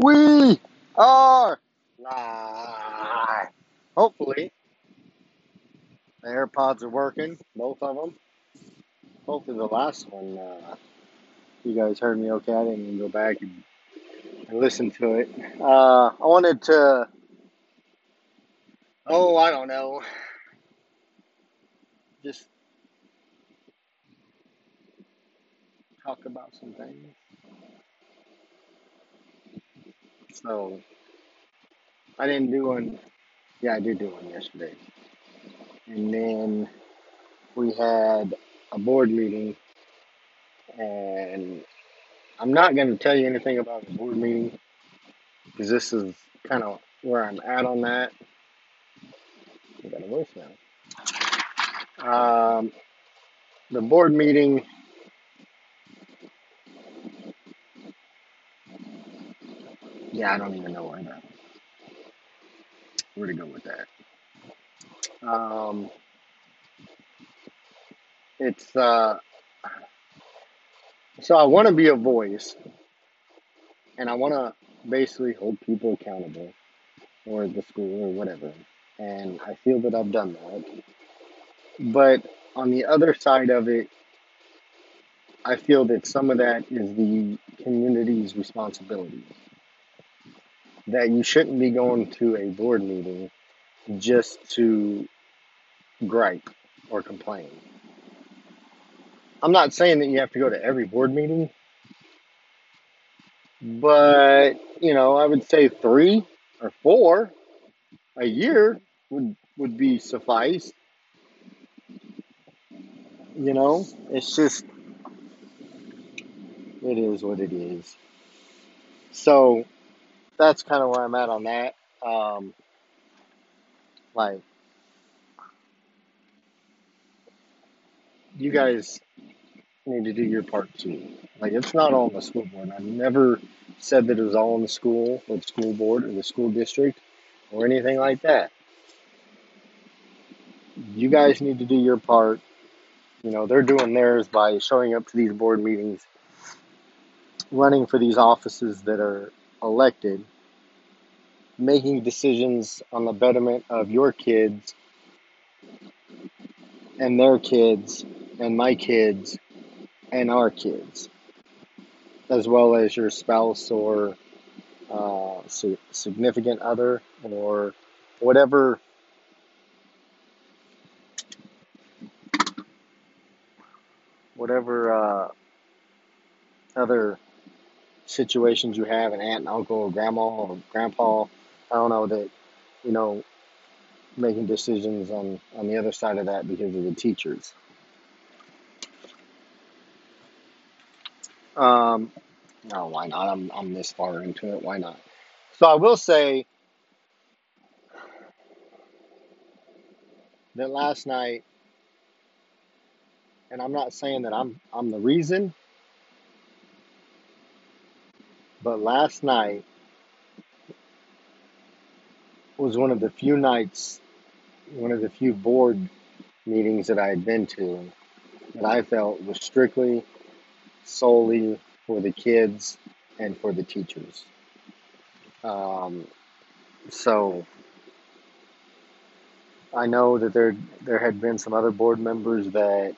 We are live. Hopefully, the AirPods are working, both of them. Hopefully, the last one, uh, you guys heard me okay. I didn't even go back and, and listen to it. Uh, I wanted to, oh, I don't know, just talk about some things. So, I didn't do one, yeah, I did do one yesterday. And then we had a board meeting, and I'm not going to tell you anything about the board meeting because this is kind of where I'm at on that. I got a voicemail. Um, the board meeting, yeah, I don't even know where that, where to go with that. Um, it's uh, so I want to be a voice, and I want to basically hold people accountable, or the school or whatever. And I feel that I've done that. But on the other side of it, I feel that some of that is the community's responsibility. That you shouldn't be going to a board meeting just to gripe or complain. I'm not saying that you have to go to every board meeting, but you know, I would say three or four a year would would be suffice. You know, it's just it is what it is. So that's kind of where I'm at on that. Um, like you guys need to do your part too. Like it's not all on the school board. I've never said that it was all on the school or the school board or the school district or anything like that. You guys need to do your part. You know, they're doing theirs by showing up to these board meetings, running for these offices that are elected, making decisions on the betterment of your kids and their kids and my kids and our kids, as well as your spouse or uh, significant other or whatever. Whatever uh, other situations you have an aunt and uncle or grandma or grandpa i don't know that you know making decisions on on the other side of that because of the teachers Um, no, why not? I'm I'm this far into it. Why not? So I will say that last night, and I'm not saying that I'm I'm the reason, but last night was one of the few nights, one of the few board meetings that I had been to that I felt was strictly solely for the kids and for the teachers. Um, so I know that there there had been some other board members that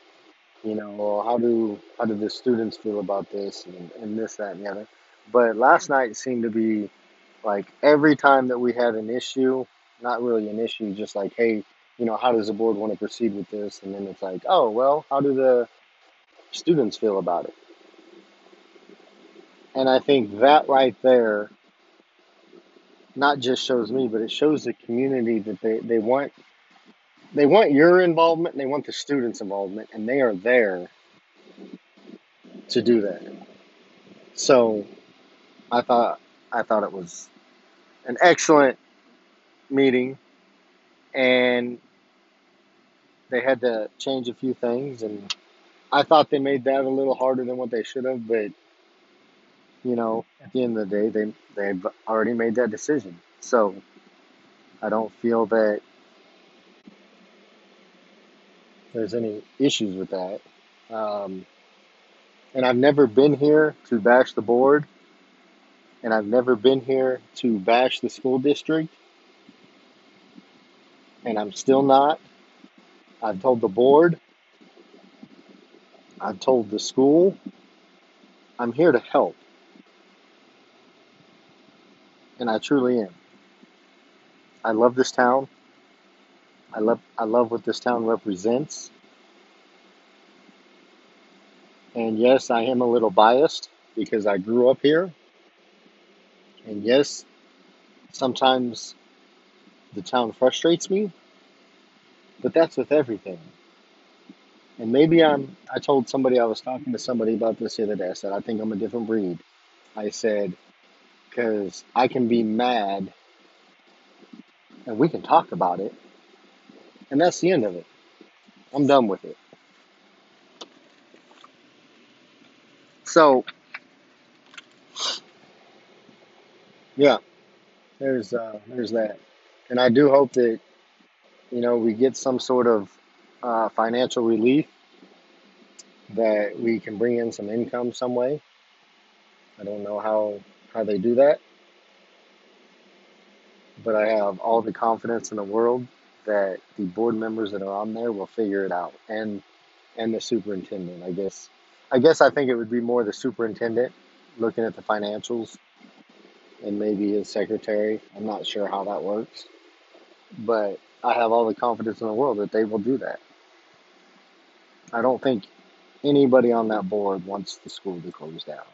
you know well, how do how do the students feel about this and, and this that and the other. But last night seemed to be like every time that we had an issue, not really an issue, just like hey, you know how does the board want to proceed with this, and then it's like oh well, how do the students feel about it? And I think that right there not just shows me, but it shows the community that they, they want they want your involvement and they want the students' involvement, and they are there to do that. So I thought I thought it was an excellent meeting and they had to change a few things and I thought they made that a little harder than what they should have, but you know, at the end of the day, they they've already made that decision. So I don't feel that there's any issues with that. Um, and I've never been here to bash the board. And I've never been here to bash the school district, and I'm still not. I've told the board, I've told the school, I'm here to help, and I truly am. I love this town. I love I love what this town represents. And yes, I am a little biased because I grew up here. And yes, sometimes the town frustrates me, but that's with everything. And maybe I'm I told somebody I was talking to somebody about this the other day. I said I think I'm a different breed. I said cuz I can be mad and we can talk about it and that's the end of it. I'm done with it. So, yeah, there's uh, there's that, and I do hope that you know we get some sort of uh, financial relief that we can bring in some income some way. I don't know how how they do that, but I have all the confidence in the world that the board members that are on there will figure it out, and and the superintendent. I guess I guess I think it would be more the superintendent looking at the financials and maybe his secretary. I'm not sure how that works, but I have all the confidence in the world that they will do that. I don't think anybody on that board wants the school to close down.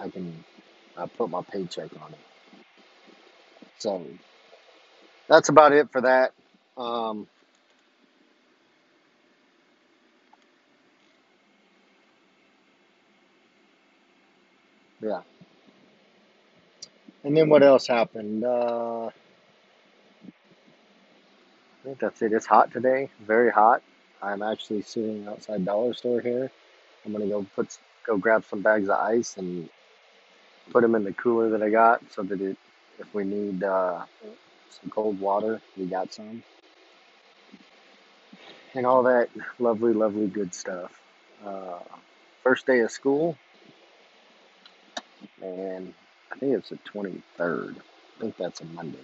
I can I put my paycheck on it. So that's about it for that. Um, yeah. And then what else happened? Uh, I think that's it. It's hot today, very hot. I'm actually sitting outside dollar store here. I'm gonna go put go grab some bags of ice and put them in the cooler that I got, so that it, if we need uh, some cold water, we got some, and all that lovely, lovely, good stuff. Uh, first day of school, and I think it's the 23rd. I think that's a Monday.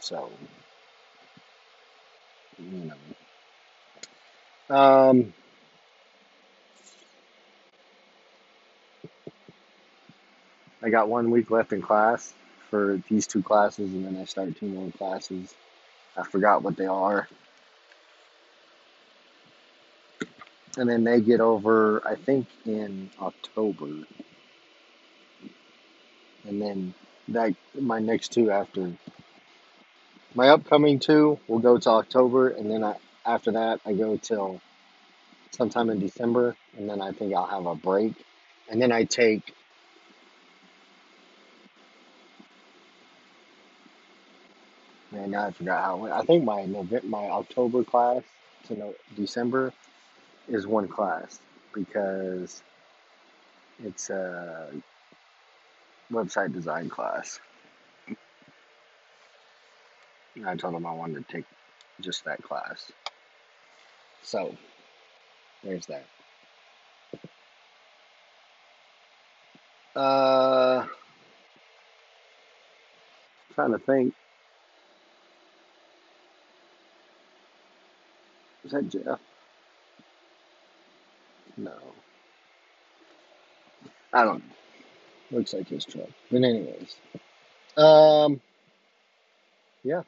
So, you know. Um, I got one week left in class for these two classes, and then I start two more classes. I forgot what they are. And then they get over, I think, in October. And then that my next two after my upcoming two will go to October, and then I, after that I go till sometime in December, and then I think I'll have a break, and then I take man now I forgot how. I think my November my October class to no, December is one class because it's a website design class. And I told him I wanted to take just that class. So there's that. Uh, trying to think. Is that Jeff? No, I don't know. Looks like his truck. But anyways, um, yeah.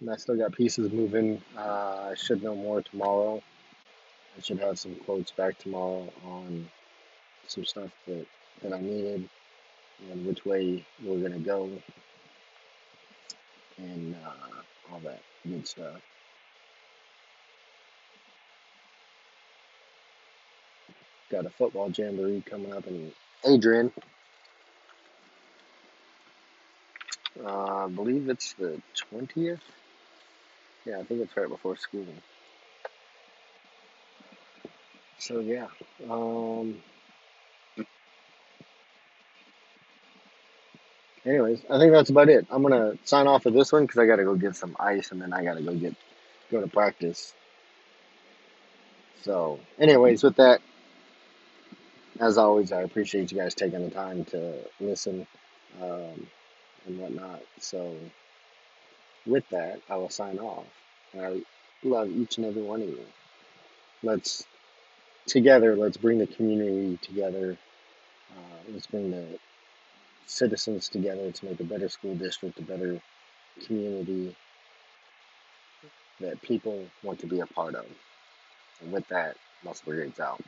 And I still got pieces moving. Uh, I should know more tomorrow. I should have some quotes back tomorrow on some stuff that, that I needed and which way we're gonna go and uh, all that good stuff. Got a football jamboree coming up in Adrian. Uh, I believe it's the twentieth. Yeah, I think it's right before school. So yeah. Um, anyways, I think that's about it. I'm gonna sign off of this one because I gotta go get some ice and then I gotta go get go to practice. So, anyways, with that, As always, I appreciate you guys taking the time to listen um, and whatnot. So, with that, I will sign off. And I love each and every one of you. Let's together, let's bring the community together. Uh, let's bring the citizens together to make a better school district, a better community that people want to be a part of. And with that, Muscle Brigades out.